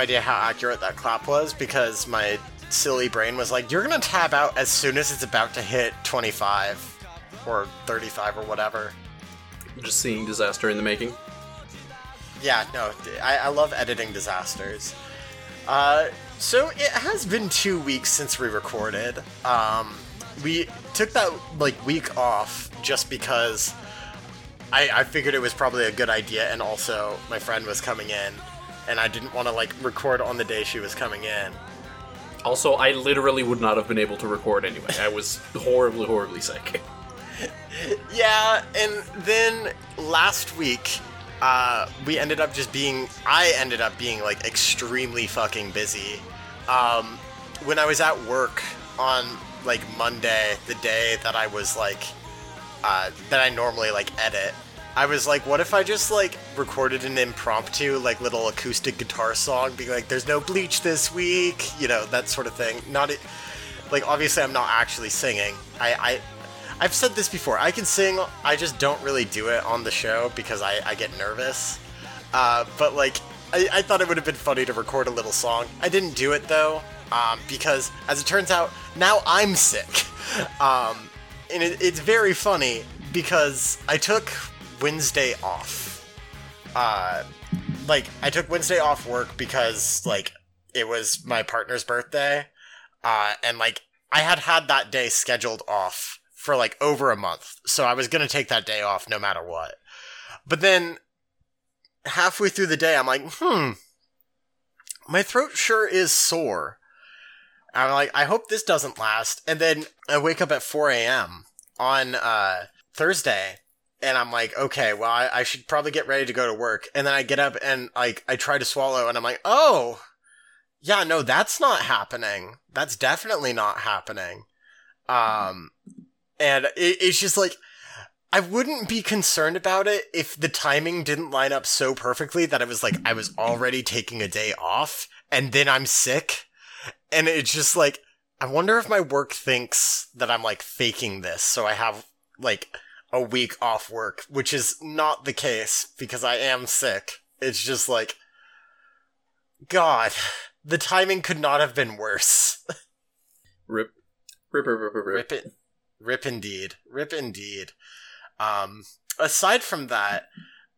idea how accurate that clap was because my silly brain was like, "You're gonna tab out as soon as it's about to hit 25 or 35 or whatever." Just seeing disaster in the making. Yeah, no, I, I love editing disasters. Uh, so it has been two weeks since we recorded. Um, we took that like week off just because I, I figured it was probably a good idea, and also my friend was coming in, and I didn't want to like record on the day she was coming in. Also, I literally would not have been able to record anyway. I was horribly, horribly sick. Yeah, and then last week, uh, we ended up just being. I ended up being like extremely fucking busy. Um, when I was at work on like Monday, the day that I was like, uh, that I normally like edit, I was like, what if I just like recorded an impromptu like little acoustic guitar song, being like, "There's no bleach this week," you know, that sort of thing. Not it. Like obviously, I'm not actually singing. I, I I've said this before. I can sing. I just don't really do it on the show because I, I get nervous. Uh, but like, I, I thought it would have been funny to record a little song. I didn't do it though, um, because as it turns out, now I'm sick. Um, and it, it's very funny because I took Wednesday off. Uh, like I took Wednesday off work because like it was my partner's birthday, uh, and like I had had that day scheduled off for like over a month, so I was gonna take that day off no matter what. But then halfway through the day, I'm like, hmm, my throat sure is sore. I'm like, I hope this doesn't last. And then I wake up at 4 a.m. on uh, Thursday, and I'm like, okay, well, I, I should probably get ready to go to work. And then I get up and like I try to swallow, and I'm like, oh, yeah, no, that's not happening. That's definitely not happening. Um, and it, it's just like I wouldn't be concerned about it if the timing didn't line up so perfectly that it was like I was already taking a day off and then I'm sick. And it's just like, I wonder if my work thinks that I'm like faking this. So I have like a week off work, which is not the case because I am sick. It's just like, God, the timing could not have been worse. Rip. Rip, rip, rip, rip, rip. Rip it. Rip indeed. Rip indeed. Um, aside from that,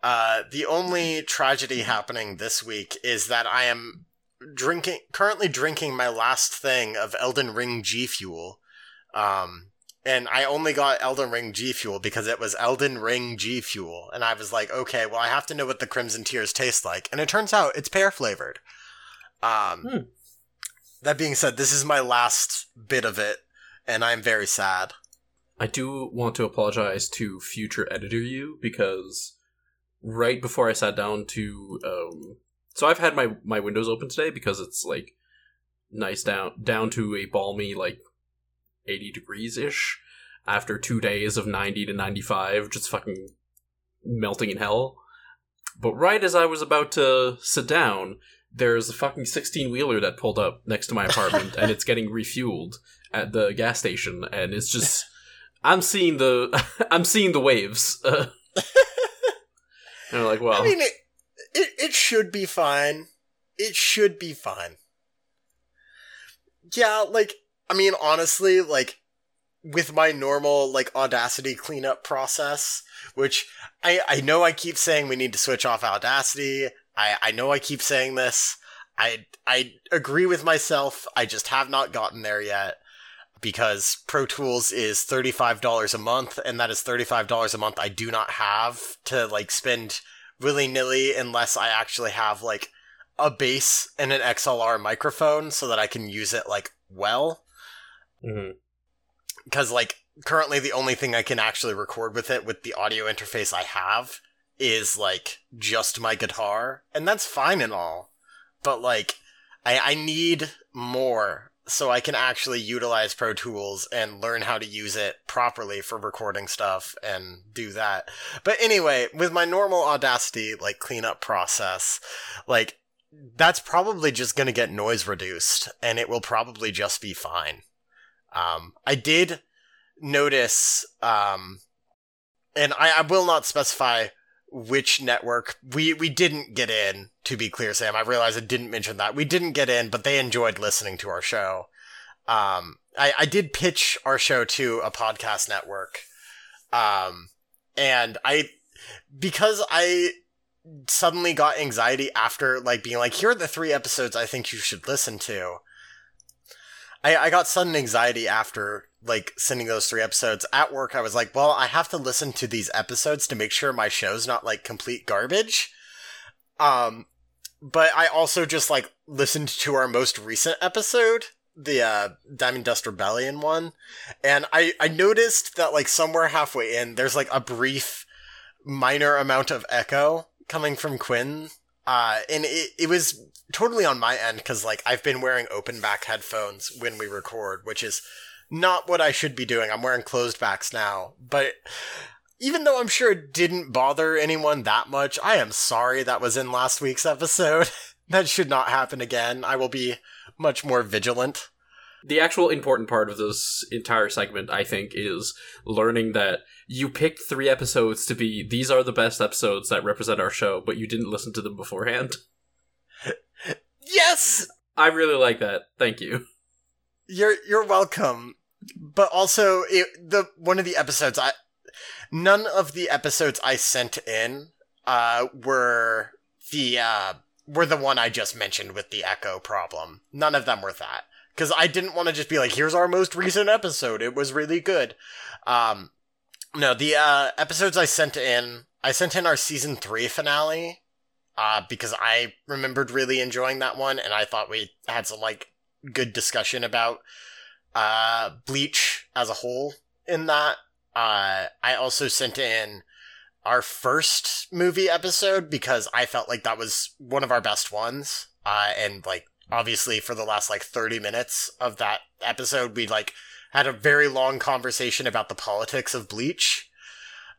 uh, the only tragedy happening this week is that I am drinking, currently drinking my last thing of Elden Ring G Fuel. Um, and I only got Elden Ring G Fuel because it was Elden Ring G Fuel. And I was like, okay, well, I have to know what the Crimson Tears taste like. And it turns out it's pear flavored. Um, Hmm. That being said, this is my last bit of it, and I'm very sad. I do want to apologize to future editor you because right before I sat down to um so I've had my my windows open today because it's like nice down down to a balmy like 80 degrees ish after 2 days of 90 to 95 just fucking melting in hell. But right as I was about to sit down, there's a fucking 16 wheeler that pulled up next to my apartment and it's getting refueled at the gas station and it's just I'm seeing the I'm seeing the waves. And I'm like, well, I mean, it, it it should be fine. It should be fine. Yeah, like I mean, honestly, like with my normal like Audacity cleanup process, which I I know I keep saying we need to switch off Audacity. I I know I keep saying this. I I agree with myself. I just have not gotten there yet because Pro Tools is $35 a month and that is $35 a month I do not have to like spend willy-nilly unless I actually have like a bass and an XLR microphone so that I can use it like well mhm. because like currently the only thing I can actually record with it with the audio interface I have is like just my guitar and that's fine and all but like I, I need more so I can actually utilize Pro Tools and learn how to use it properly for recording stuff and do that. But anyway, with my normal Audacity like cleanup process, like that's probably just going to get noise reduced and it will probably just be fine. Um, I did notice, um, and I, I will not specify which network we we didn't get in. To be clear, Sam, I realize I didn't mention that we didn't get in, but they enjoyed listening to our show. Um, I, I did pitch our show to a podcast network, um, and I because I suddenly got anxiety after like being like, here are the three episodes I think you should listen to. I, I got sudden anxiety after like sending those three episodes at work. I was like, well, I have to listen to these episodes to make sure my show's not like complete garbage. Um, but I also just like listened to our most recent episode, the uh, Diamond Dust Rebellion one, and I I noticed that like somewhere halfway in, there's like a brief, minor amount of echo coming from Quinn. Uh, and it, it was totally on my end because like I've been wearing open back headphones when we record, which is not what I should be doing. I'm wearing closed backs now, but even though I'm sure it didn't bother anyone that much, I am sorry that was in last week's episode. that should not happen again. I will be much more vigilant. The actual important part of this entire segment, I think, is learning that you picked three episodes to be these are the best episodes that represent our show, but you didn't listen to them beforehand. Yes! I really like that. Thank you. You're you're welcome. But also it, the one of the episodes I none of the episodes I sent in uh were the uh were the one I just mentioned with the echo problem. None of them were that. Cuz I didn't want to just be like here's our most recent episode. It was really good. Um no, the uh episodes I sent in I sent in our season 3 finale uh, because I remembered really enjoying that one, and I thought we had some like good discussion about uh, Bleach as a whole in that. Uh, I also sent in our first movie episode because I felt like that was one of our best ones, uh, and like obviously for the last like 30 minutes of that episode we like had a very long conversation about the politics of bleach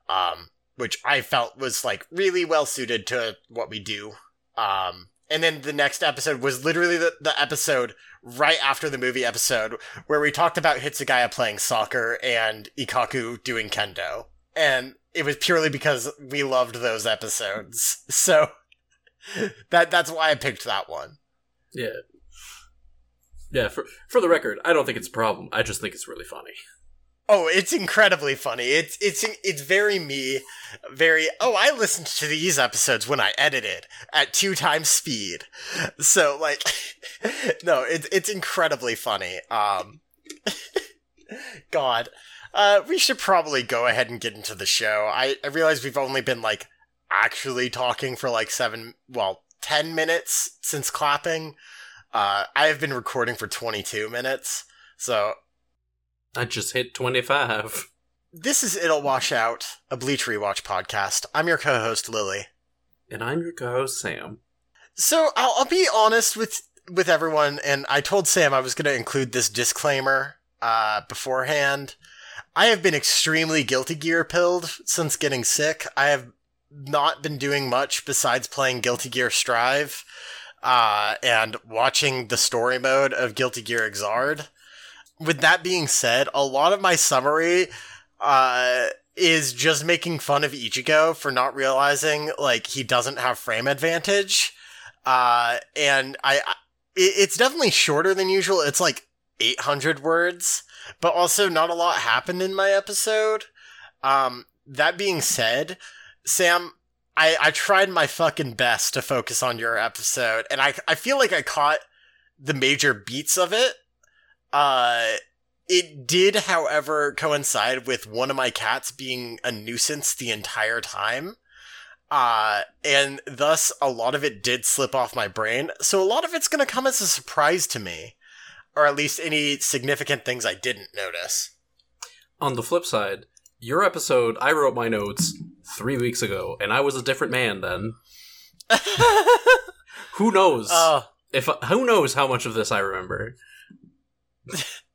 um which I felt was like really well suited to what we do. Um, and then the next episode was literally the, the episode right after the movie episode where we talked about Hitsugaya playing soccer and Ikkaku doing kendo. And it was purely because we loved those episodes. So that that's why I picked that one. Yeah. Yeah, for for the record, I don't think it's a problem. I just think it's really funny. Oh, it's incredibly funny. It's it's it's very me, very. Oh, I listened to these episodes when I edited at two times speed. So like, no, it's it's incredibly funny. Um, God, uh, we should probably go ahead and get into the show. I I realize we've only been like actually talking for like seven, well, ten minutes since clapping. Uh, I have been recording for twenty two minutes, so I just hit 25. This is It'll Wash Out, a Bleach Rewatch podcast. I'm your co host, Lily. And I'm your co host, Sam. So I'll, I'll, be honest with, with everyone, and I told Sam I was going to include this disclaimer uh, beforehand. I have been extremely guilty gear pilled since getting sick. I have not been doing much besides playing Guilty Gear Strive uh, and watching the story mode of Guilty Gear Xrd with that being said, a lot of my summary uh, is just making fun of Ichigo for not realizing like he doesn't have frame advantage. Uh, and I, I it's definitely shorter than usual. It's like 800 words, but also not a lot happened in my episode. Um, that being said, Sam, I, I tried my fucking best to focus on your episode, and I, I feel like I caught the major beats of it. Uh, it did, however, coincide with one of my cats being a nuisance the entire time. Uh, and thus a lot of it did slip off my brain. So a lot of it's going to come as a surprise to me, or at least any significant things I didn't notice. On the flip side, your episode, I wrote my notes three weeks ago, and I was a different man then. who knows? Uh, if who knows how much of this I remember?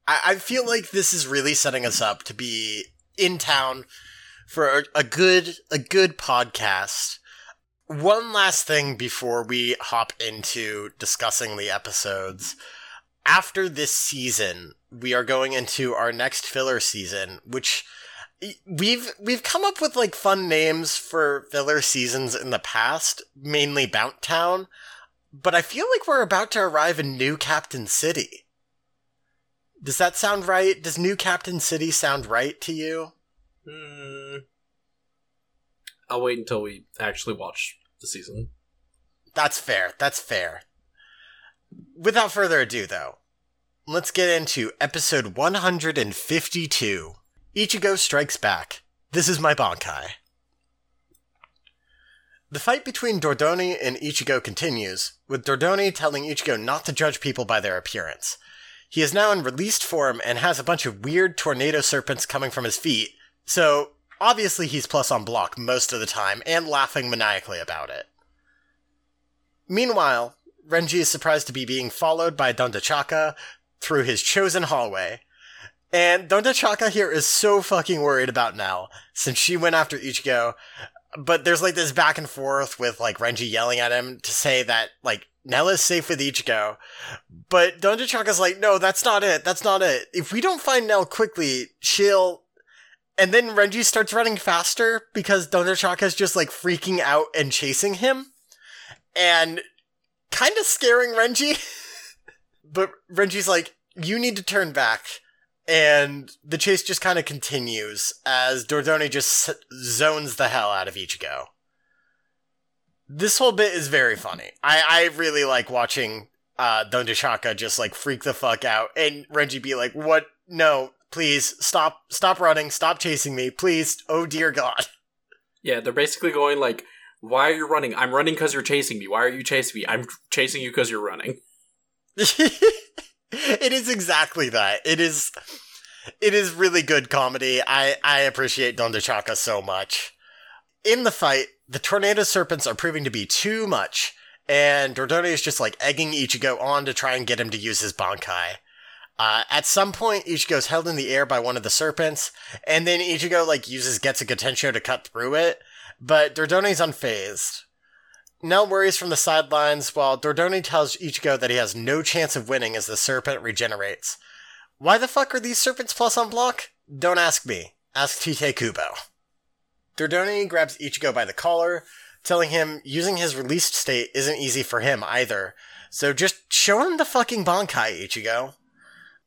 I, I feel like this is really setting us up to be in town for a, good a good podcast. One last thing before we hop into discussing the episodes. After this season, we are going into our next filler season, which we've we've come up with like fun names for filler seasons in the past, mainly Bount Town, but I feel like we're about to arrive in New Captain City. Does that sound right? Does New Captain City sound right to you? Hmm. I'll wait until we actually watch the season. That's fair. That's fair. Without further ado, though, let's get into episode 152 Ichigo Strikes Back. This is my Bankai. The fight between Dordoni and Ichigo continues, with Dordoni telling Ichigo not to judge people by their appearance. He is now in released form and has a bunch of weird tornado serpents coming from his feet, so obviously he's plus on block most of the time and laughing maniacally about it. Meanwhile, Renji is surprised to be being followed by Dondochaka through his chosen hallway. And Dondochaka here is so fucking worried about Nel, since she went after Ichigo, but there's like this back and forth with like Renji yelling at him to say that like Nel is safe with Ichigo. But Dondochaka's like, no, that's not it. That's not it. If we don't find Nel quickly, she'll and then Renji starts running faster because Dondochaka's just like freaking out and chasing him. And kind of scaring Renji. but Renji's like, you need to turn back. And the chase just kind of continues as Dordoni just zones the hell out of Ichigo. This whole bit is very funny. I, I really like watching uh, Dondochaka just like freak the fuck out and Renji be like, what? No, please stop, stop running, stop chasing me, please. Oh dear God. Yeah, they're basically going like, why are you running? I'm running because you're chasing me. Why are you chasing me? I'm chasing you because you're running. it is exactly that. It is it is really good comedy. I, I appreciate Dondochaka so much. In the fight, the tornado serpents are proving to be too much, and Dordoni is just like egging Ichigo on to try and get him to use his Bankai. Uh, at some point, Ichigo is held in the air by one of the serpents, and then Ichigo like uses Getsuga Tensho to cut through it, but Dordoni's unfazed. Nel worries from the sidelines while Dordoni tells Ichigo that he has no chance of winning as the serpent regenerates. Why the fuck are these serpents plus on block? Don't ask me. Ask Tite Kubo. Dordoni grabs Ichigo by the collar, telling him using his released state isn't easy for him either, so just show him the fucking Bankai, Ichigo.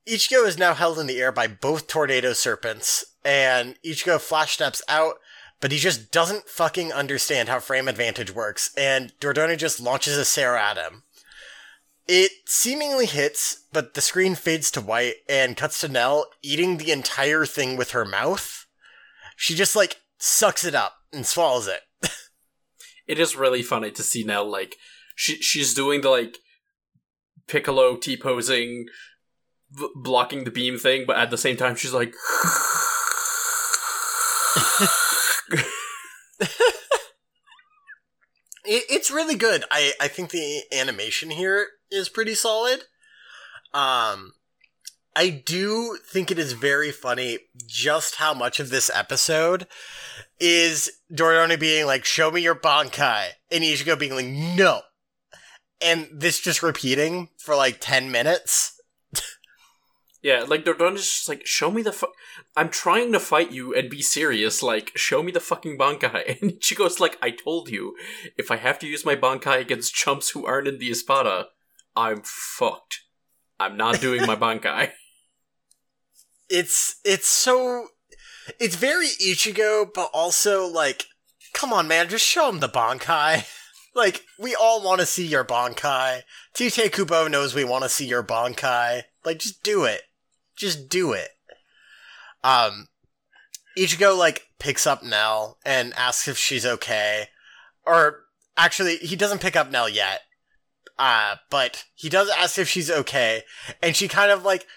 Ichigo is now held in the air by both tornado serpents, and Ichigo flash steps out, but he just doesn't fucking understand how frame advantage works, and Dordoni just launches a Cero at him. It seemingly hits, but the screen fades to white and cuts to Nel eating the entire thing with her mouth. She just like sucks it up and swallows it. it is really funny to see Nel like she she's doing the like Piccolo T posing blocking the beam thing, but at the same time she's like it, it's really good. I, I think the animation here is pretty solid. Um, I do think it is very funny just how much of this episode is Dordoni being like, show me your Bankai, and Ichigo being like, no. And this just repeating for like 10 minutes. Yeah, like done just like show me the fu- I'm trying to fight you and be serious. Like show me the fucking bankai. And goes like, I told you, if I have to use my bankai against chumps who aren't in the espada, I'm fucked. I'm not doing my bankai. It's it's so it's very Ichigo, but also like, come on, man, just show him the bankai. like we all want to see your bankai. Tite Kubo knows we want to see your bankai. Like, just do it. Just do it. Um, Ichigo like picks up Nel and asks if she's okay. Or actually, he doesn't pick up Nel yet. Uh, but he does ask if she's okay, and she kind of like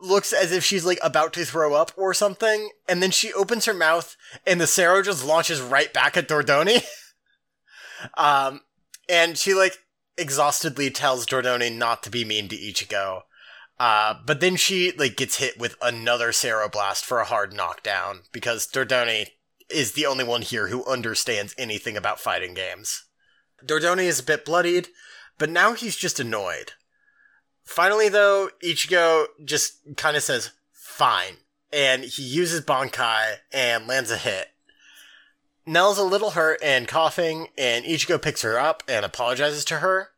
looks as if she's like about to throw up or something, and then she opens her mouth, and the Cero just launches right back at Dordoni. um, and she like exhaustedly tells Dordoni not to be mean to Ichigo. Uh, but then she like gets hit with another Blast for a hard knockdown because Dordoni is the only one here who understands anything about fighting games. Dordoni is a bit bloodied, but now he's just annoyed. Finally, though, Ichigo just kind of says, fine, and he uses Bankai and lands a hit. Nel's a little hurt and coughing, and Ichigo picks her up and apologizes to her,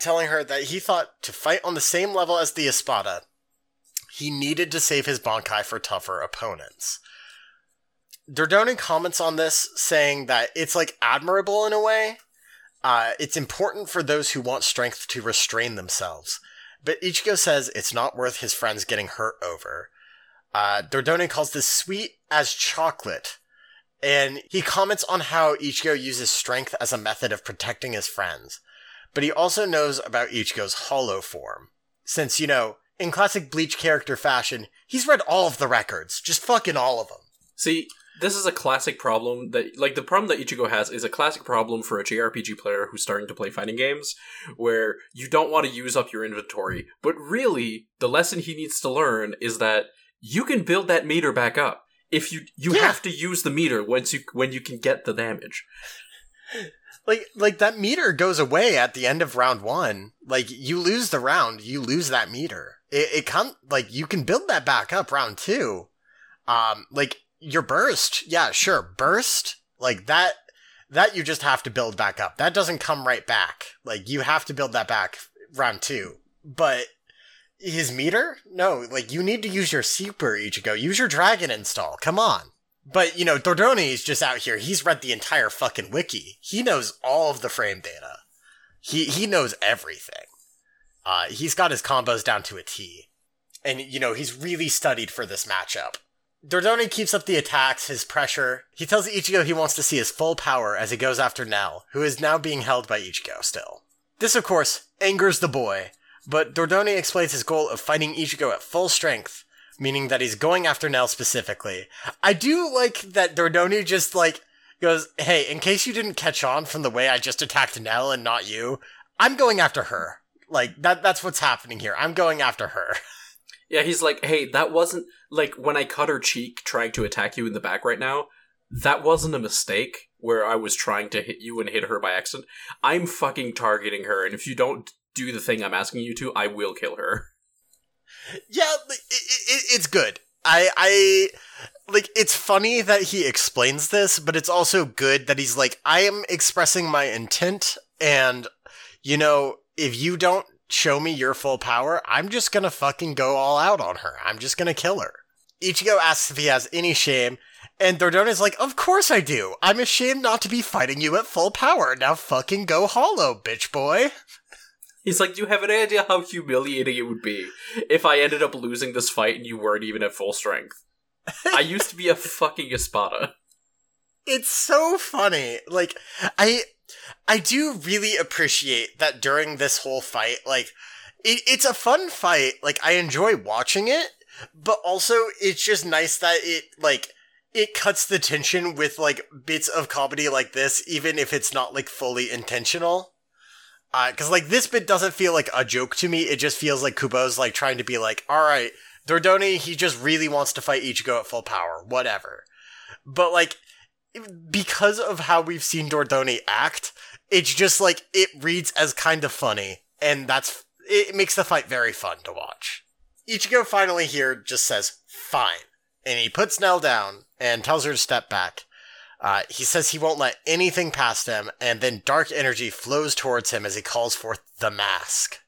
telling her that he thought to fight on the same level as the Espada, he needed to save his Bankai for tougher opponents. Dordoni comments on this, saying that it's like admirable in a way. Uh, it's important for those who want strength to restrain themselves. But Ichigo says it's not worth his friends getting hurt over. Uh, Dordoni calls this sweet as chocolate, and he comments on how Ichigo uses strength as a method of protecting his friends. But he also knows about Ichigo's hollow form. Since, you know, in classic Bleach character fashion, he's read all of the records, just fucking all of them. See, this is a classic problem that like the problem that Ichigo has is a classic problem for a JRPG player who's starting to play fighting games where you don't want to use up your inventory. But really, the lesson he needs to learn is that you can build that meter back up. If you you Yeah. have to use the meter once you when you can get the damage. Like like that meter goes away at the end of round one. Like you lose the round, you lose that meter. It it come like you can build that back up round two. Um, like your burst, yeah, sure, burst like that. That you just have to build back up. That doesn't come right back. Like you have to build that back round two. But his meter, no. Like you need to use your super Ichigo. Use your dragon install. Come on. But, you know, Dordoni is just out here. He's read the entire fucking wiki. He knows all of the frame data. He he knows everything. Uh, he's got his combos down to a T. And, you know, he's really studied for this matchup. Dordoni keeps up the attacks, his pressure. He tells Ichigo he wants to see his full power as he goes after Nel, who is now being held by Ichigo still. This, of course, angers the boy, but Dordoni explains his goal of fighting Ichigo at full strength, meaning that he's going after Nel specifically. I do like that Dordoni just like goes, "Hey, in case you didn't catch on from the way I just attacked Nel and not you, I'm going after her." Like that that's what's happening here. I'm going after her. Yeah, he's like, "Hey, that wasn't like when I cut her cheek trying to attack you in the back right now. That wasn't a mistake where I was trying to hit you and hit her by accident. I'm fucking targeting her, and if you don't do the thing I'm asking you to, I will kill her." yeah, it, it, it's good. I I like it's funny that he explains this, but it's also good that he's like I am expressing my intent and you know, if you don't show me your full power, I'm just to fucking go all out on her. I'm just to kill her. Ichigo asks if he has any shame, and Dordoni's like, Of course I do. I'm ashamed not to be fighting you at full power. Now fucking go hollow, bitch boy. He's like, "Do you have any idea how humiliating it would be if I ended up losing this fight and you weren't even at full strength? I used to be a fucking Espada." it's so funny. Like I I do really appreciate that during this whole fight, like it, it's a fun fight. Like I enjoy watching it, but also it's just nice that it like it cuts the tension with like bits of comedy like this, even if it's not like fully intentional. Uh, cause like this bit doesn't feel like a joke to me. It just feels like Kubo's like trying to be like, all right, Dordoni, he just really wants to fight Ichigo at full power, whatever. But like, because of how we've seen Dordoni act, it's just like it reads as kind of funny, and that's it makes the fight very fun to watch. Ichigo finally here just says fine, and he puts Nel down and tells her to step back. Uh, he says he won't let anything past him, and then dark energy flows towards him as he calls forth the mask.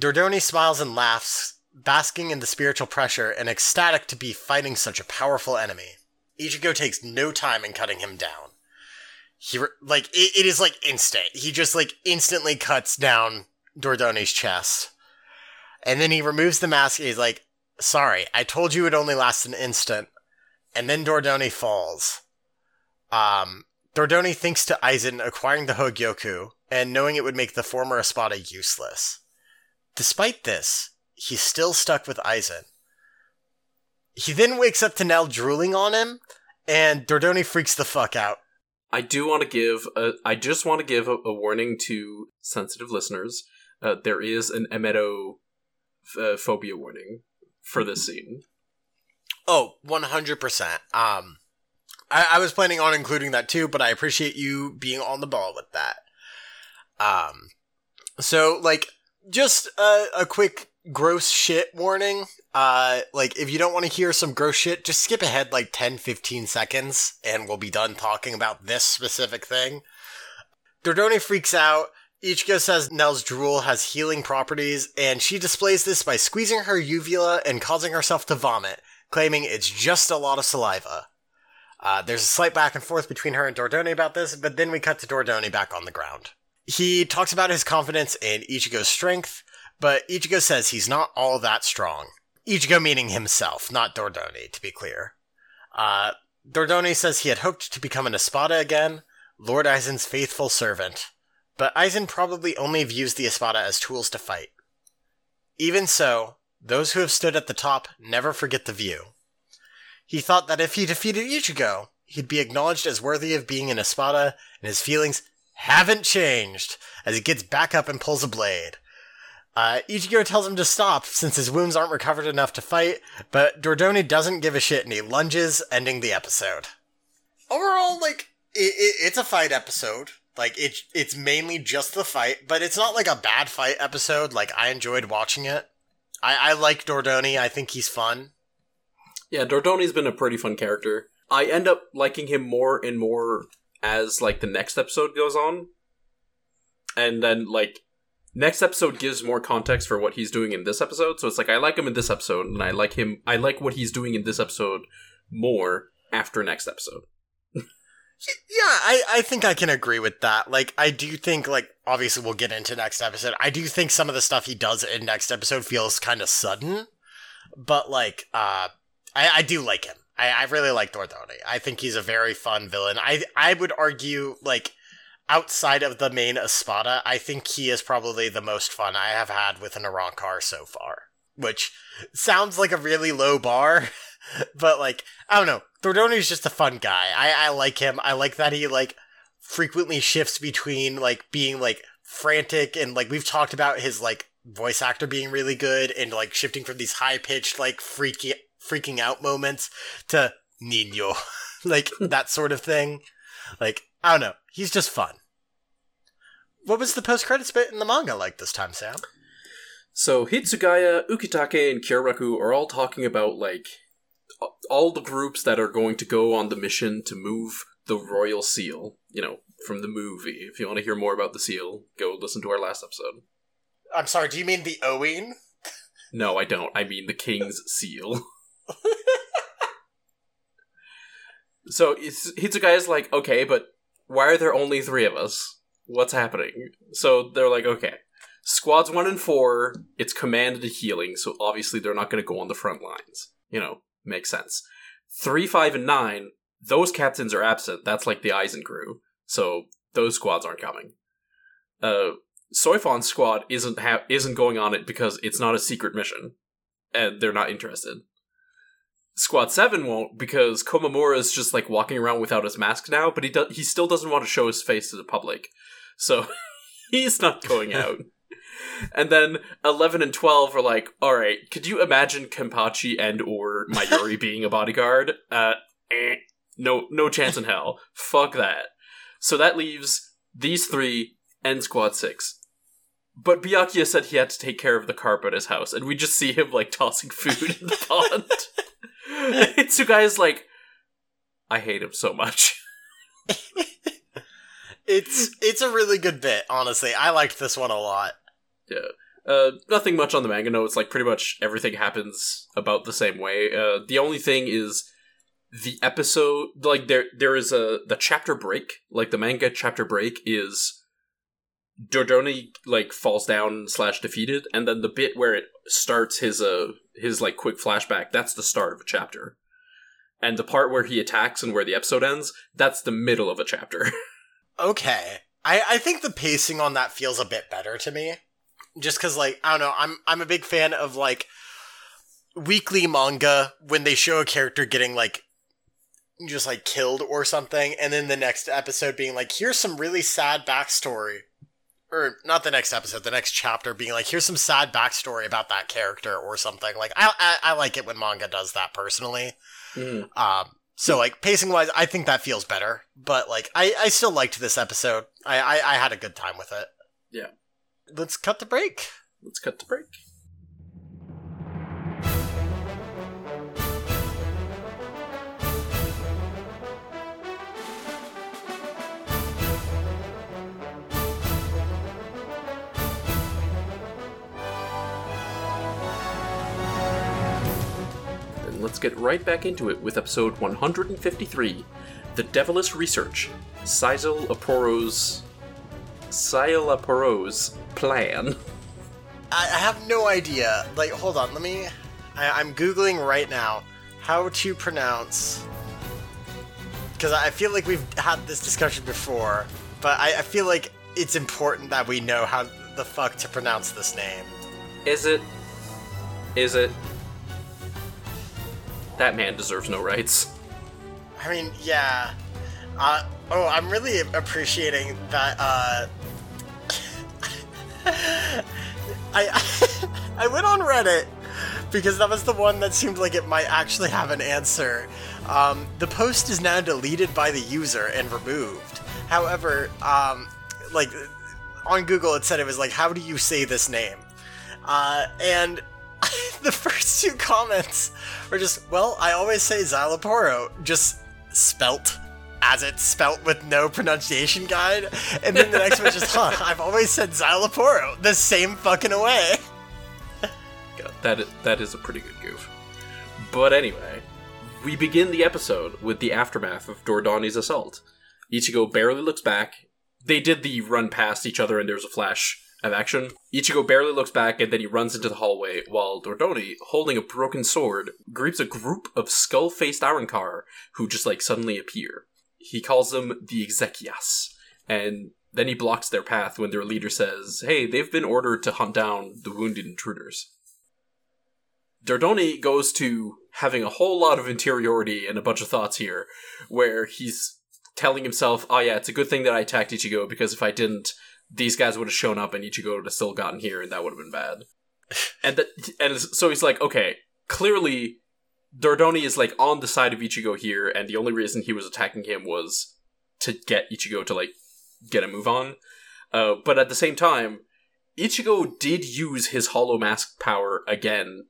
Dordoni smiles and laughs, basking in the spiritual pressure and ecstatic to be fighting such a powerful enemy. Ichigo takes no time in cutting him down. He like it, it is like instant. He just like instantly cuts down Dordoni's chest, and then he removes the mask. He's like, "Sorry, I told you it only lasts an instant." And then Dordoni falls. Um, Dordoni thinks to Aizen acquiring the Hogyoku and knowing it would make the former Espada useless. Despite this, he's still stuck with Aizen. He then wakes up to Nel drooling on him, and Dordoni freaks the fuck out. I do want to give a, I just want to give a, a warning to sensitive listeners. Uh, there is an emeto uh, phobia warning for this scene. Oh, 100%. Um, I, I was planning on including that too, but I appreciate you being on the ball with that. Um, so, like, just a, a quick gross shit warning. Uh, like, if you don't want to hear some gross shit, just skip ahead like 10, 15 seconds and we'll be done talking about this specific thing. Dordoni freaks out. Ichigo says Nel's drool has healing properties, and she displays this by squeezing her uvula and causing herself to vomit, claiming it's just a lot of saliva. Uh, there's a slight back and forth between her and Dordoni about this, but then we cut to Dordoni back on the ground. He talks about his confidence in Ichigo's strength, but Ichigo says he's not all that strong. Ichigo meaning himself, not Dordoni, to be clear. Uh, Dordoni says he had hoped to become an Espada again, Lord Aizen's faithful servant, but Aizen probably only views the Espada as tools to fight. Even so, those who have stood at the top never forget the view. He thought that if he defeated Ichigo, he'd be acknowledged as worthy of being an Espada, and his feelings haven't changed as he gets back up and pulls a blade. Uh, Ichigo tells him to stop since his wounds aren't recovered enough to fight, but Dordoni doesn't give a shit and he lunges, ending the episode. Overall, like, it, it, it's a fight episode. Like, it, it's mainly just the fight, but it's not like a bad fight episode. Like, I enjoyed watching it. I, I like Dordoni, I think he's fun. Yeah, Dordoni's been a pretty fun character. I end up liking him more and more as like the next episode goes on. And then like next episode gives more context for what he's doing in this episode. So it's like I like him in this episode and I like him I like what he's doing in this episode more after next episode. Yeah, I, I think I can agree with that. Like, I do think, like, obviously we'll get into next episode. I do think some of the stuff he does in next episode feels kind of sudden, but, like, uh, I, I do like him. I, I really like Dordoni. I think he's a very fun villain. I, I would argue, like, outside of the main Espada, I think he is probably the most fun I have had with an Arrancar so far. Which sounds like a really low bar, but, like, I don't know. Dordoni's just a fun guy. I, I like him. I like that he like frequently shifts between like being like frantic and like we've talked about his like voice actor being really good and like shifting from these high pitched like freaky freaking out moments to Nino, like that sort of thing. Like I don't know. He's just fun. What was the post credits bit in the manga like this time, Sam? So Hitsugaya, Ukitake, and Kyoraku are all talking about like all the groups that are going to go on the mission to move the royal seal, you know, from the movie. If you want to hear more about the seal, go listen to our last episode. I'm sorry, do you mean the Ōin? No, I don't. I mean the king's seal. so Hitsugaya is like, okay, but why are there only three of us? What's happening? So they're like, okay, squads one and four, it's commanded healing, so obviously they're not going to go on the front lines. You know, makes sense. Three, five, and nine, those captains are absent. That's like the Aizen crew, so those squads aren't coming. Uh, Soifon's squad isn't ha- isn't going on it because it's not a secret mission, and they're not interested. Squad Seven won't because Komamura is just like walking around without his mask now, but he do- he still doesn't want to show his face to the public, so he's not going out. and then 11 and 12 are like all right could you imagine Kenpachi and or mayuri being a bodyguard? Uh eh, no no chance in hell. Fuck that. So that leaves these three and squad 6 but Byakuya said he had to take care of the carp at his house and we just see him like tossing food in the pond Hitsugaya is like I hate him so much it's it's a really good bit, honestly. I liked this one a lot. Yeah. Uh, nothing much on the manga notes. Like pretty much everything happens about the same way. Uh, the only thing is the episode. Like there, there is a the chapter break. Like the manga chapter break is Dordoni like falls down slash defeated, and then the bit where it starts his uh his like quick flashback. That's the start of a chapter, and the part where he attacks and where the episode ends. That's the middle of a chapter. okay, I I think the pacing on that feels a bit better to me just because like i don't know i'm i'm a big fan of like weekly manga when they show a character getting like just like killed or something and then the next episode being like here's some really sad backstory or not the next episode the next chapter being like here's some sad backstory about that character or something like i i, I like it when manga does that personally Mm. um so like pacing wise i think that feels better but like i i still liked this episode i i, I had a good time with it Yeah. let's cut the break Let's cut the break. Let's get right back into it with episode 153 The Devilish Research Szayel Aporro's. Aporro's plan. I, I have no idea. Like, hold on, let me. I, I'm Googling right now how to pronounce. Because I feel like we've had this discussion before, but I, I feel like it's important that we know how the fuck to pronounce this name. Is it? Is it? That man deserves no rights. I mean, yeah. Uh, oh, I'm really appreciating that. Uh, I I went on Reddit because that was the one that seemed like it might actually have an answer. Um, the post is now deleted by the user and removed. However, um, like on Google, it said it was like, "How do you say this name?" Uh, and the first two comments were just, "Well, I always say Xyloporo, just spelt." As it's spelt with no pronunciation guide, and then the next one just, huh, I've always said Xyloporo the same fucking way. That is, that is a pretty good goof. But anyway, we begin the episode with the aftermath of Dordoni's assault. Ichigo barely looks back. They did the run past each other and there's a flash of action. Ichigo barely looks back and then he runs into the hallway while Dordoni, holding a broken sword, greets a group of skull faced Arrancar who just like suddenly appear. He calls them the Exequias, and then he blocks their path when their leader says, Hey, they've been ordered to hunt down the wounded intruders. Dordoni goes to having a whole lot of interiority and a bunch of thoughts here, where he's telling himself, oh yeah, it's a good thing that I attacked Ichigo because if I didn't, these guys would have shown up and Ichigo would have still gotten here and that would have been bad. and that, and so he's like, okay, clearly Dordoni is like on the side of Ichigo here, and the only reason he was attacking him was to get Ichigo to like get a move on. Uh, but at the same time, Ichigo did use his Hollow Mask power again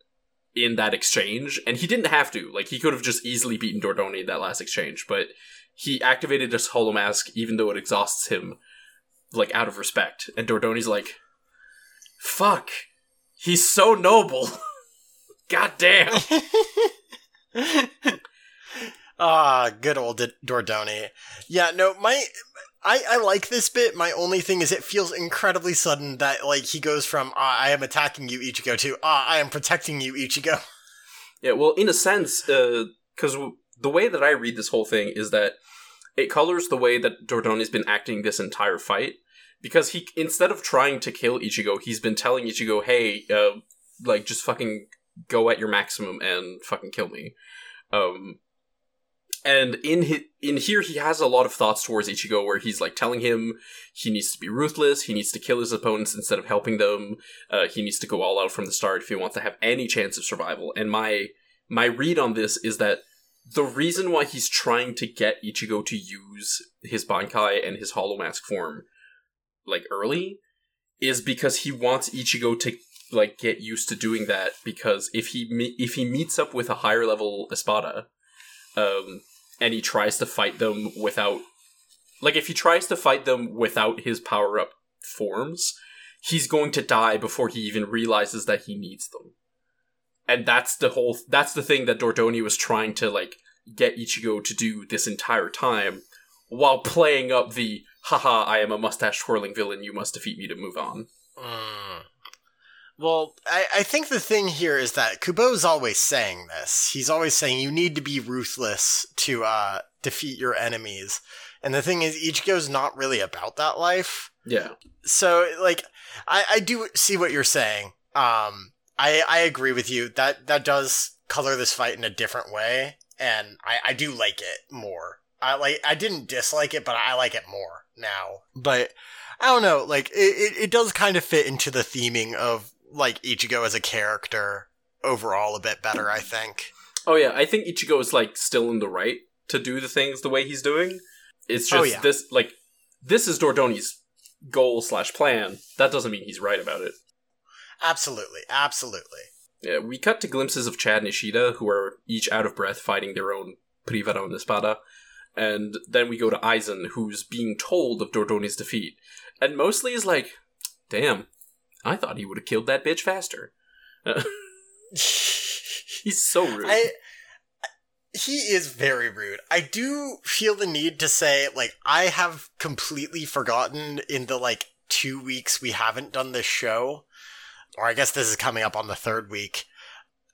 in that exchange, and he didn't have to. Like he could have just easily beaten Dordoni in that last exchange, but he activated his Hollow Mask even though it exhausts him, like out of respect. And Dordoni's like, "Fuck, he's so noble." God damn. ah, good old Dordoni. Yeah, no, my I, I like this bit. My only thing is it feels incredibly sudden that like he goes from ah, I am attacking you Ichigo to ah, I am protecting you Ichigo. Yeah, well, in a sense, because uh, the way that I read this whole thing is that it colors the way that Dordoni's been acting this entire fight. Because he, instead of trying to kill Ichigo, he's been telling Ichigo, "Hey, uh, like just fucking go at your maximum and fucking kill me." Um, and in his, in here he has a lot of thoughts towards Ichigo where he's like telling him he needs to be ruthless, he needs to kill his opponents instead of helping them, uh, he needs to go all out from the start if he wants to have any chance of survival. And my my read on this is that the reason why he's trying to get Ichigo to use his Bankai and his Hollow Mask form like early is because he wants Ichigo to like get used to doing that because if he me- if he meets up with a higher level Espada um and he tries to fight them without like if he tries to fight them without his power up forms, he's going to die before he even realizes that he needs them. And that's the whole that's the thing that Dordoni was trying to like get Ichigo to do this entire time while playing up the haha I am a mustache twirling villain you must defeat me to move on. Mm. Well, I, I think the thing here is that Kubo's always saying this. He's always saying you need to be ruthless to uh, defeat your enemies. And the thing is, Ichigo's not really about that life. Yeah. So, like, I, I do see what you're saying. Um, I, I agree with you. That that does color this fight in a different way, and I, I do like it more. I like I didn't dislike it, but I like it more now. But I don't know, like it, it, it does kind of fit into the theming of like Ichigo as a character overall a bit better, I think. Oh yeah, I think Ichigo is like still in the right to do the things the way he's doing. It's oh, just oh, yeah. this like this is Dordoni's goal slash plan. That doesn't mean he's right about it. Absolutely, absolutely. Yeah, we cut to glimpses of Chad and Ishida, who are each out of breath fighting their own Privaron and Espada. And then we go to Aizen, who's being told of Dordoni's defeat. And mostly is like, damn, I thought he would have killed that bitch faster. He's so rude. I, he is very rude. I do feel the need to say, like, I have completely forgotten in the like two weeks we haven't done this show, or I guess this is coming up on the third week.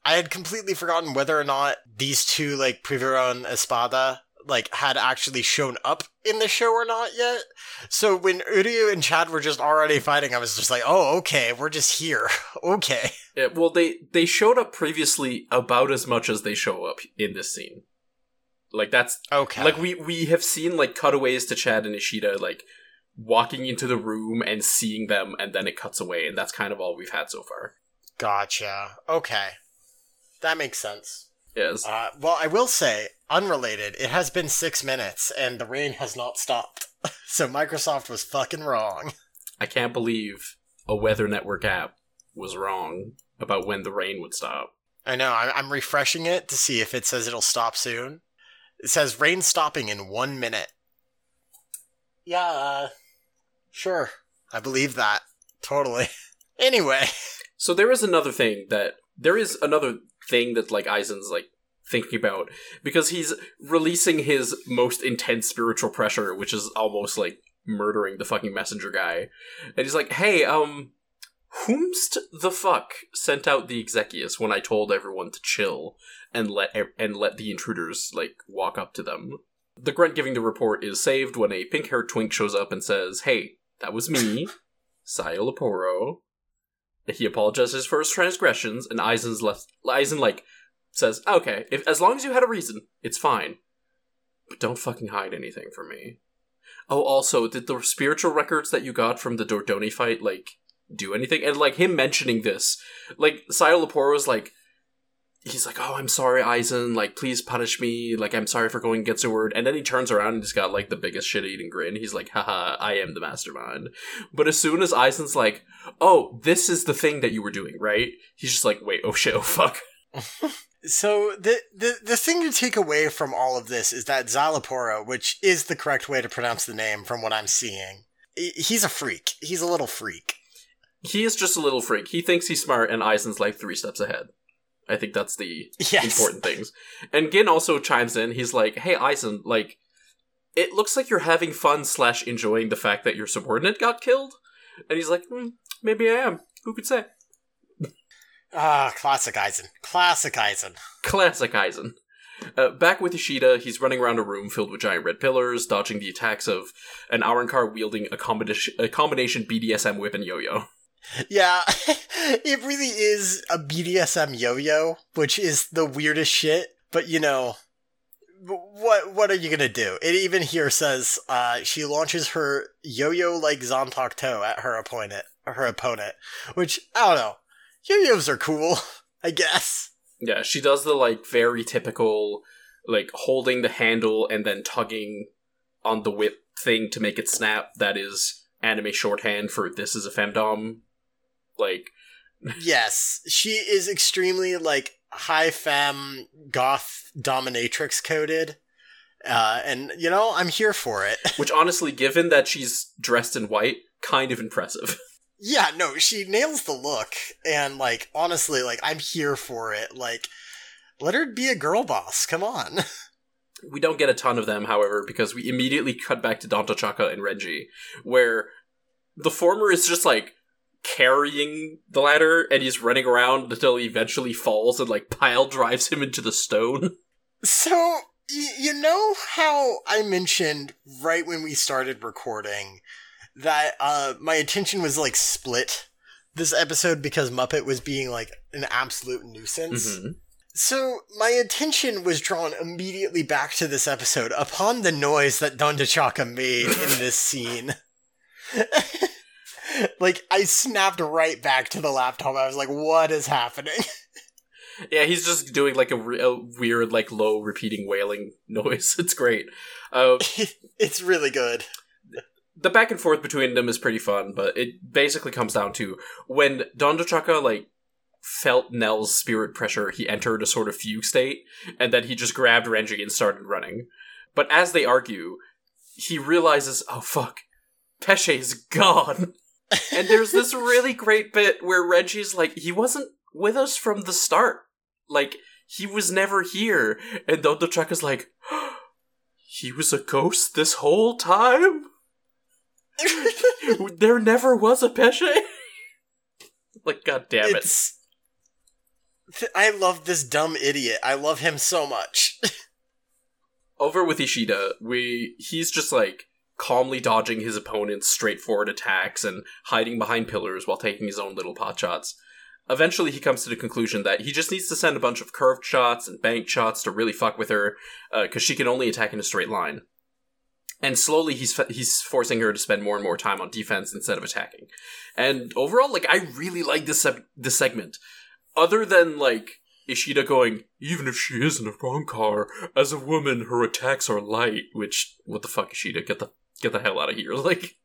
I had completely forgotten whether or not these two, like Privaron and Espada, like had actually shown up in the show or not yet. So when Uryu and Chad were just already fighting, I was just like, "Oh, okay, we're just here. okay." Yeah, well, they they showed up previously about as much as they show up in this scene. Like that's Okay. like we we have seen like cutaways to Chad and Ishida like walking into the room and seeing them, and then it cuts away, and that's kind of all we've had so far. gotcha. Okay. That makes sense. Yes, Uh, well, I will say, unrelated, it has been six minutes and the rain has not stopped. so Microsoft was fucking wrong. I can't believe a Weather Network app was wrong about when the rain would stop. I know, I'm refreshing it to see if it says it'll stop soon. It says rain stopping in one minute. Yeah, uh, sure. I believe that. Totally. anyway. So there is another thing that there is another thing that like Aizen's like thinking about because he's releasing his most intense spiritual pressure, which is almost like murdering the fucking messenger guy. And he's like, "Hey, um, whomst the fuck sent out the Exequias when I told everyone to chill and let and let the intruders like walk up to them?" The grunt giving the report is saved when a pink-haired twink shows up and says, "Hey, that was me, Szayel Aporro." He apologizes for his transgressions, and Aizen's left. Aizen like says, "Okay, if as long as you had a reason, it's fine, but don't fucking hide anything from me." Oh, also, did the spiritual records that you got from the Dordoni fight like do anything? And like him mentioning this, like Laporo was like, he's like, "Oh, I'm sorry, Aizen. Like, please punish me. Like, I'm sorry for going against your word." And then he turns around and he's got like the biggest shit-eating grin. He's like, "Haha, I am the mastermind." But as soon as Aizen's like, "Oh, this is the thing that you were doing, right?" He's just like, "Wait, oh shit, oh fuck." So the, the the thing to take away from all of this is that Szayelaporro, which is the correct way to pronounce the name from what I'm seeing, he's a freak. He's a little freak. He is just a little freak. He thinks he's smart, and Aizen's like three steps ahead. I think that's the Yes. important things. And Gin also chimes in. He's like, "Hey, Aizen, like, it looks like you're having fun slash enjoying the fact that your subordinate got killed." And he's like, hmm, "Maybe I am. Who could say?" Ah, classic Aizen. Classic Aizen. Classic Aizen. Uh, back with Ishida, he's running around a room filled with giant red pillars, dodging the attacks of an Arrancar wielding a combination, a combination BDSM whip and yo-yo. Yeah, it really is a BDSM yo-yo, which is the weirdest shit. But you know, what what are you gonna do? It even here says uh, she launches her yo-yo like toe at her opponent, her opponent. Which I don't know. Yo-yos are cool, I guess. Yeah, she does the like very typical like holding the handle and then tugging on the whip thing to make it snap. That is anime shorthand for this is a femdom. Like Yes, she is extremely like high femme goth dominatrix coded. Uh, and you know, I'm here for it. which honestly, given that she's dressed in white, kind of impressive. Yeah, no, she nails the look, and like honestly, like I'm here for it. Like, let her be a girl boss. Come on. we don't get a ton of them, however, because we immediately cut back to Dondochakka and Renji, where the former is just like carrying the ladder and he's running around until he eventually falls and like pile drives him into the stone. So y- you know how I mentioned right when we started recording that uh my attention was like split this episode because Muppet was being like an absolute nuisance. Mhm. So my attention was drawn immediately back to this episode upon the noise that Dondochakka made in this scene. like I snapped right back to the laptop. I was like, "What is happening?" Yeah, he's just doing like a, re- a weird, like low repeating wailing noise. It's great. Uh, it's really good. The back and forth between them is pretty fun, but it basically comes down to when Dondochakka like felt Nel's spirit pressure, he entered a sort of fugue state, and then he just grabbed Renji and started running. But as they argue, he realizes, oh fuck, Pesche is gone. and there's this really great bit where Renji's like, he wasn't with us from the start. Like, he was never here. And Don is like, he was a ghost this whole time? There never was a Pesche? like, god damn it. It's, I love this dumb idiot. I love him so much. Over with Ishida, we he's just like calmly dodging his opponent's straightforward attacks and hiding behind pillars while taking his own little pot shots. Eventually, he comes to the conclusion that he just needs to send a bunch of curved shots and bank shots to really fuck with her, because uh, she can only attack in a straight line. And slowly, he's he's forcing her to spend more and more time on defense instead of attacking. And overall, like I really like this se- this segment. Other than like Ishida going, even if she is in a wrong car, as a woman, her attacks are light. Which, what the fuck, Ishida? Get the get the hell out of here! Like,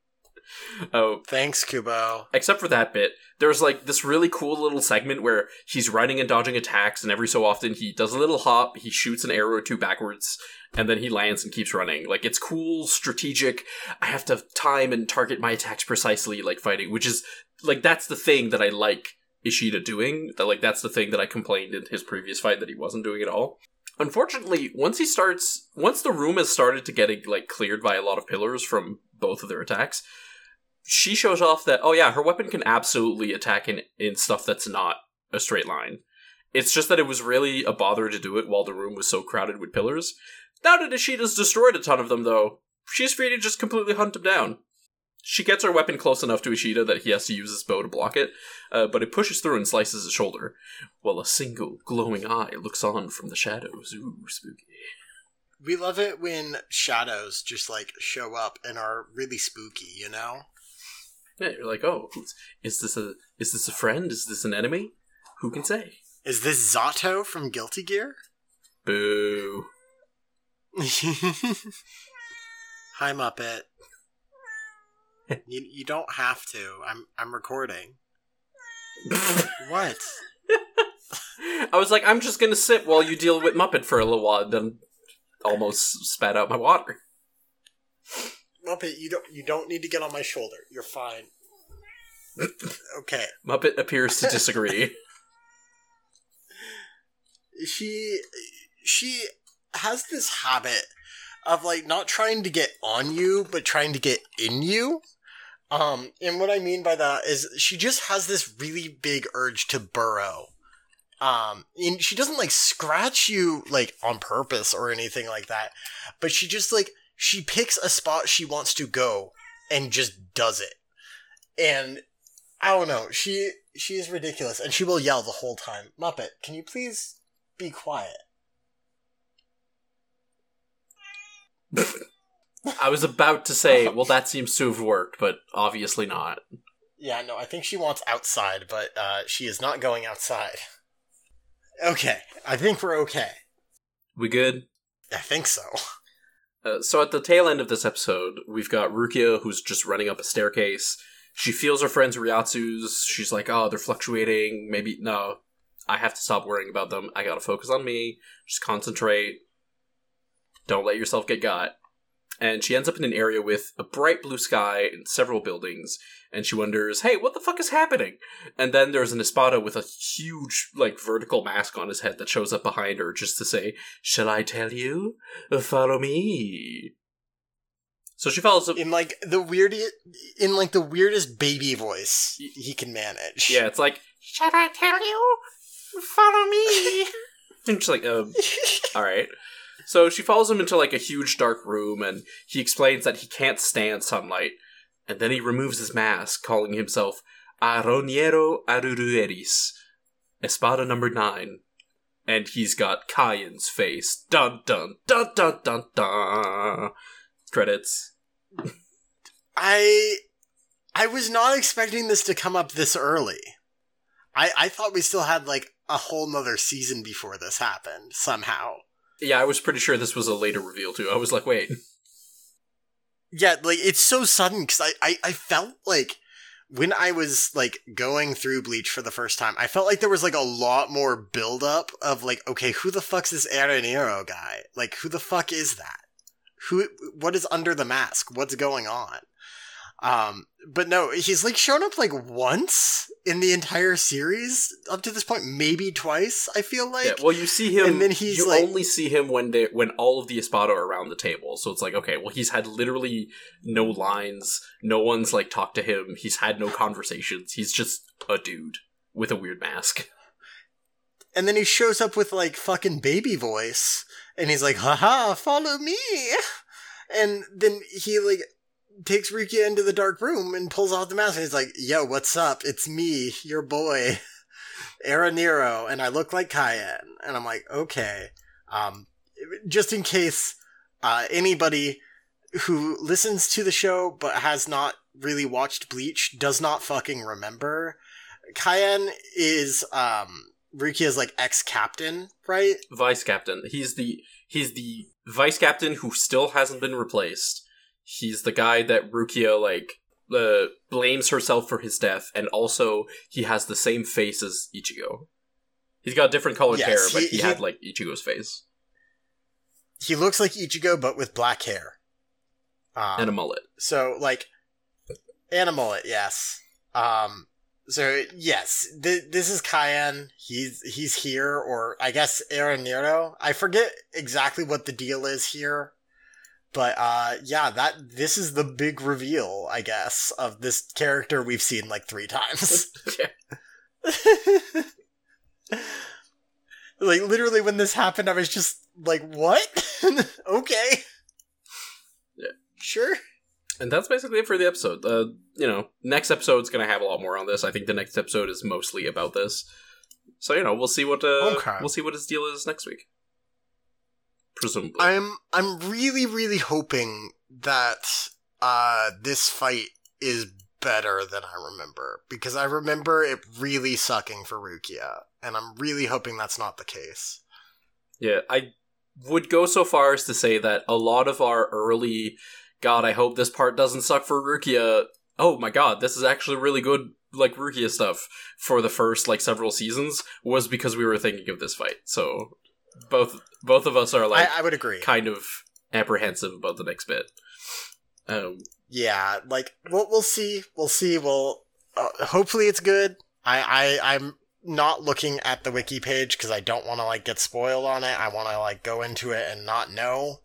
oh, thanks, Kubo. Except for that bit, there's like this really cool little segment where he's running and dodging attacks, and every so often he does a little hop, he shoots an arrow or two backwards, and then he lands and keeps running. Like, it's cool, strategic. I have to time and target my attacks precisely, like fighting, which is like that's the thing that I like Ishida doing. That like that's the thing that I complained in his previous fight that he wasn't doing at all. Unfortunately, once he starts, once the room has started to get like cleared by a lot of pillars from both of their attacks, she shows off that oh yeah, her weapon can absolutely attack in in stuff that's not a straight line. It's just that it was really a bother to do it while the room was so crowded with pillars. Now that Ishida's destroyed a ton of them, though, she's free to just completely hunt them down. She gets her weapon close enough to Ishida that he has to use his bow to block it, uh, but it pushes through and slices his shoulder, while a single glowing eye looks on from the shadows. Ooh, spooky. We love it when shadows just like show up and are really spooky, you know? Yeah, you're like, oh, is this a is this a friend? Is this an enemy? Who can say? Is this Zato from Guilty Gear? Boo. Hi, Muppet you you don't have to. I'm I'm recording. what? I was like, I'm just gonna sit while you deal with Muppet for a little while, then almost spat out my water. Muppet, you don't you don't need to get on my shoulder. You're fine. okay. Muppet appears to disagree. she she has this habit of like not trying to get on you, but trying to get in you. Um, and what I mean by that is she just has this really big urge to burrow. Um, and she doesn't like scratch you like on purpose or anything like that, but she just like she picks a spot she wants to go and just does it. And I don't know, she she is ridiculous and she will yell the whole time. Muppet, can you please be quiet? I was about to say, well, that seems to have worked, but obviously not. Yeah, no, I think she wants outside, but uh, she is not going outside. Okay, I think we're okay. We good? I think so. Uh, so at the tail end of this episode, we've got Rukia who's just running up a staircase. She feels her friends Reiatsu's. She's like, oh, they're fluctuating. Maybe, no, I have to stop worrying about them. I gotta focus on me. Just concentrate. Don't let yourself get got. And she ends up in an area with a bright blue sky and several buildings, and she wonders, hey, what the fuck is happening? And then there's an Espada with a huge, like, vertical mask on his head that shows up behind her just to say, Shall I tell you? Follow me. So she follows in like the weirdest, in like the weirdest baby voice he can manage. Yeah, it's like, Shall I tell you? Follow me. and she's like, um, all right. So she follows him into like a huge dark room, and he explains that he can't stand sunlight. And then he removes his mask, calling himself Aaroniero Arruruerie, Espada number nine. And he's got Kaien's face. Dun dun dun dun dun dun. Credits. I I was not expecting this to come up this early. I I thought we still had like a whole nother season before this happened somehow. Yeah, I was pretty sure this was a later reveal too. I was like, wait. Yeah, like it's so sudden because I, I I felt like when I was like going through Bleach for the first time, I felt like there was like a lot more buildup of like, okay, who the fuck's this Aaroniero guy? Like, who the fuck is that? Who? What is under the mask? What's going on? Um, but no, he's like shown up like once in the entire series up to this point, maybe twice. I feel like. Yeah, well, you see him, And then he's you like- only see him when they when all of the Espada are around the table. So it's like, okay, well, he's had literally no lines. No one's like talked to him. He's had no conversations. He's just a dude with a weird mask. And then he shows up with like fucking baby voice, and he's like, haha, follow me. And then he like takes Rukia into the dark room and pulls off the mask, and he's like, yo, what's up? It's me, your boy, Aaroniero, and I look like Kaien. And I'm like, okay. Um, just in case uh, anybody who listens to the show but has not really watched Bleach does not fucking remember, Kaien is um Rukia's like ex-captain, right? Vice captain. He's the he's the vice captain who still hasn't been replaced. He's the guy that Rukia like uh, blames herself for his death, and also he has the same face as Ichigo. He's got different colored Yes, hair, but he- he, he- had like Ichigo's face He looks like Ichigo but with black hair. Um, and a mullet. so like and a mullet, yes. Um so yes, th- this is Kaien. He's he's here, or I guess Aaroniero. I forget exactly what the deal is here, but uh, yeah, that this is the big reveal, I guess, of this character we've seen like three times. Like literally, when this happened, I was just like, "What? okay, Yeah. sure." And that's basically it for the episode. Uh, you know, next episode's gonna have a lot more on this. I think the next episode is mostly about this. So you know, we'll see what uh, Okay. we'll see what his deal is next week. Presumably, I'm I'm really really hoping that uh this fight is better than I remember because I remember it really sucking for Rukia and I'm really hoping that's not the case. yeah, I would go so far as to say that a lot of our early God, I hope this part doesn't suck for Rukia. Oh my God, this is actually really good, like Rukia stuff for the first like several seasons was because we were thinking of this fight. So both both of us are like I, I would agree. kind of apprehensive about the next bit. Um, Yeah, like we'll we'll see. We'll see. We'll uh, hopefully it's good. I I I'm not looking at the wiki page because I don't want to like get spoiled on it. I want to like go into it and not know.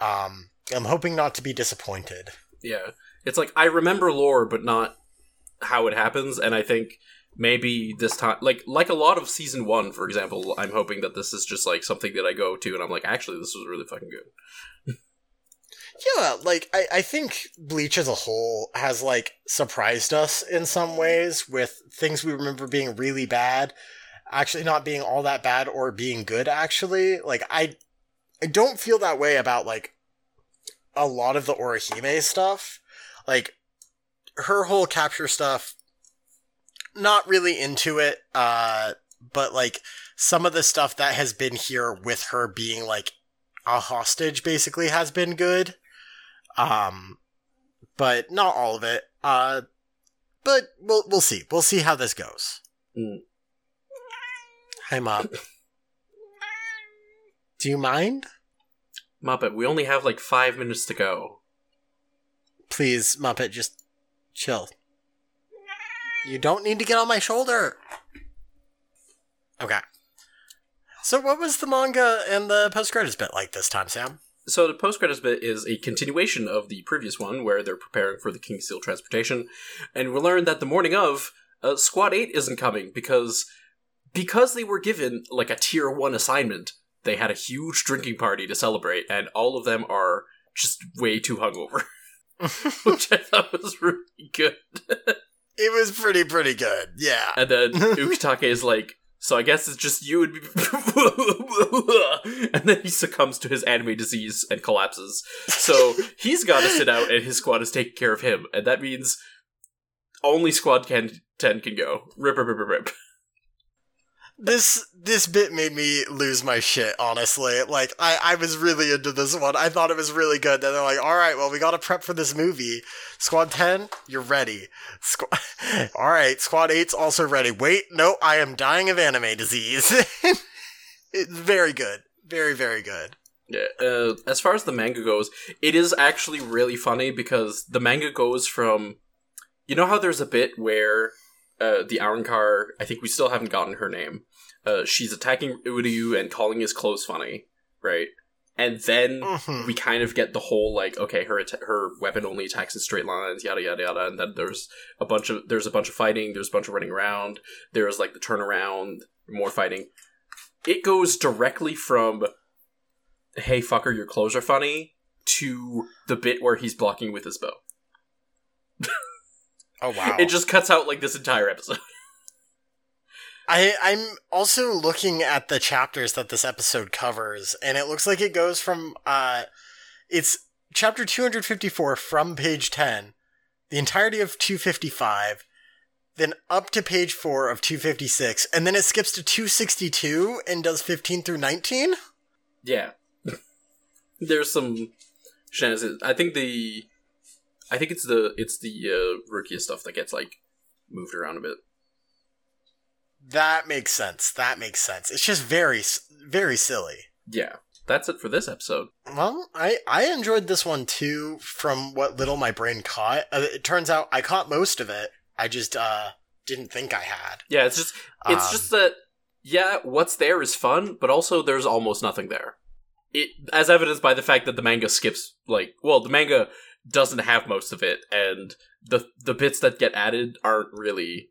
Um, I'm hoping not to be disappointed. yeah, it's like I remember lore, but not how it happens, and I think maybe this time, like like a lot of season one, for example, I'm hoping that this is just like something that I go to, and I'm like, actually, this was really fucking good. Yeah, like I, I think Bleach as a whole has like surprised us in some ways with things we remember being really bad, actually not being all that bad or being good actually. Like I I don't feel that way about like a lot of the Orihime stuff. Like her whole capture stuff not really into it uh but like some of the stuff that has been here with her being like a hostage basically has been good. Um but not all of it. Uh but we'll we'll see. We'll see how this goes. Mm. hi mom do you mind? Muppet, we only have like five minutes to go. please muppet just chill you don't need to get on my shoulder okay so what was the manga and the post credits bit like this time sam So the post credits bit is a continuation of the previous one, where they're preparing for the King Steel transportation, and we learn that the morning of, uh, Squad Eight isn't coming because because they were given like a tier one assignment. They had a huge drinking party to celebrate, and all of them are just way too hungover, which I thought was really good. it was pretty pretty good yeah And then Ukitake is like, so I guess it's just you and me. and then he succumbs to his anime disease and collapses. So he's got to sit out, and his squad is taking care of him. And that means only Squad can, 10 can go. Rip, rip, rip, rip, rip. This this bit made me lose my shit honestly. Like i i was really into this one. I thought it was really good. Then they're like all right well we gotta prep for this movie. Squad 10 you're ready. Squ- all right squad 8's also ready. Wait no i am dying of anime disease. It's very good. Very very good. Yeah. Uh, as far as the manga goes, it is actually really funny because the manga goes from, you know how there's a bit where uh, the Arrancar, I think we still haven't gotten her name. Uh, she's attacking Uryu and calling his clothes funny, right? And then Mhm. we kind of get the whole like, okay, her atta- her weapon only attacks in straight lines, yada yada yada. And then there's a bunch of there's a bunch of fighting, there's a bunch of running around, there's like the turnaround, more fighting. It goes directly from, hey fucker, your clothes are funny, to the bit where he's blocking with his bow. Oh wow! It just cuts out like this entire episode. I I'm also looking at the chapters that this episode covers, and it looks like it goes from uh, it's chapter 254 from page 10, the entirety of 255, then up to page four of 256, and then it skips to 262 and does 15 through 19. Yeah. There's some shenanigans. I think the I think it's the it's the uh Rukia stuff that gets like moved around a bit. That makes sense. That makes sense. It's just very very silly. Yeah. That's it for this episode. Well, I I enjoyed this one too. From what little my brain caught, uh, it turns out I caught most of it. I just uh didn't think I had. Yeah, it's just it's Um, just that yeah, what's there is fun, but also there's almost nothing there. It as evidenced by the fact that the manga skips like well, the manga doesn't have most of it and the the bits that get added aren't really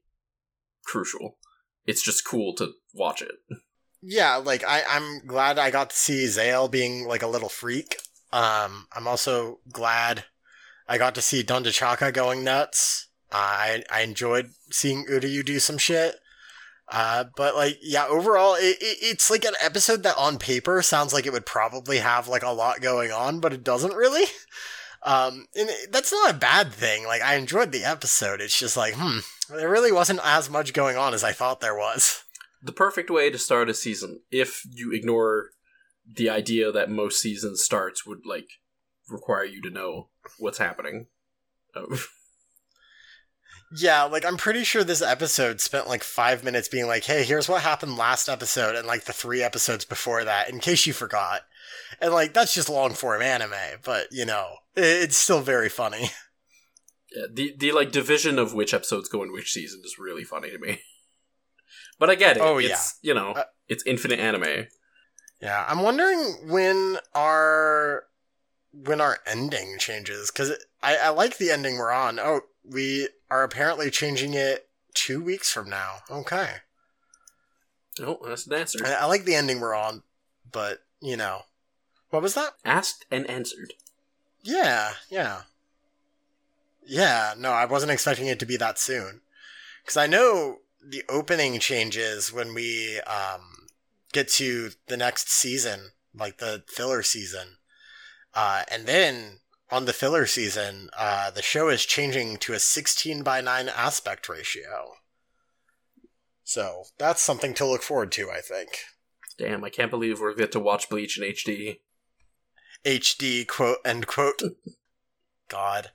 crucial. It's just cool to watch it. Yeah, like I I'm glad I got to see Szayel being like a little freak. Um, I'm also glad I got to see Dondochakka going nuts. Uh, I I enjoyed seeing Uryu do some shit. Uh, but like, yeah, overall, it, it, it's like an episode that on paper sounds like it would probably have like a lot going on, but it doesn't really. Um, and that's not a bad thing. Like, I enjoyed the episode. It's just like, hmm, there really wasn't as much going on as I thought there was. the perfect way to start a season if you ignore the idea that most seasons starts would like require you to know what's happening Um, Yeah, like I'm pretty sure this episode spent like five minutes being like, hey, here's what happened last episode and like the three episodes before that, in case you forgot. And like, that's just long form anime, but you know, it's still very funny. yeah, the the like division of which episodes go in which season is really funny to me but i get it Oh, it's you know Uh, it's infinite anime Yeah, I'm wondering when our when our ending changes because I, I like the ending we're on. Oh, we are apparently changing it two weeks from now. Okay, oh that's an answer I, I like the ending we're on, but you know, what was that? asked and answered Yeah, yeah. Yeah, no, I wasn't expecting it to be that soon. Because I know the opening changes when we um, get to the next season, like the filler season. Uh, and then on the filler season, uh, the show is changing to a 16 by 9 aspect ratio. So that's something to look forward to, I think. damn i can't believe we're get to watch bleach in hd HD quote end quote. God.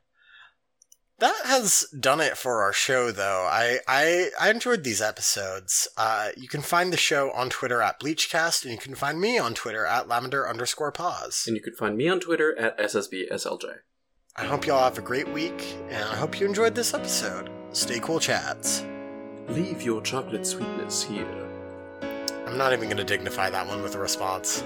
That has done it for our show though. I I, I enjoyed these episodes. Uh, you can find the show on Twitter at Bleachcast, and you can find me on Twitter at lavender underscore pause. and you can find me on twitter at ssbslj I hope y'all have a great week, and I hope you enjoyed this episode. Stay cool, chats. leave your chocolate sweetness here I'm not even gonna dignify that one with a response.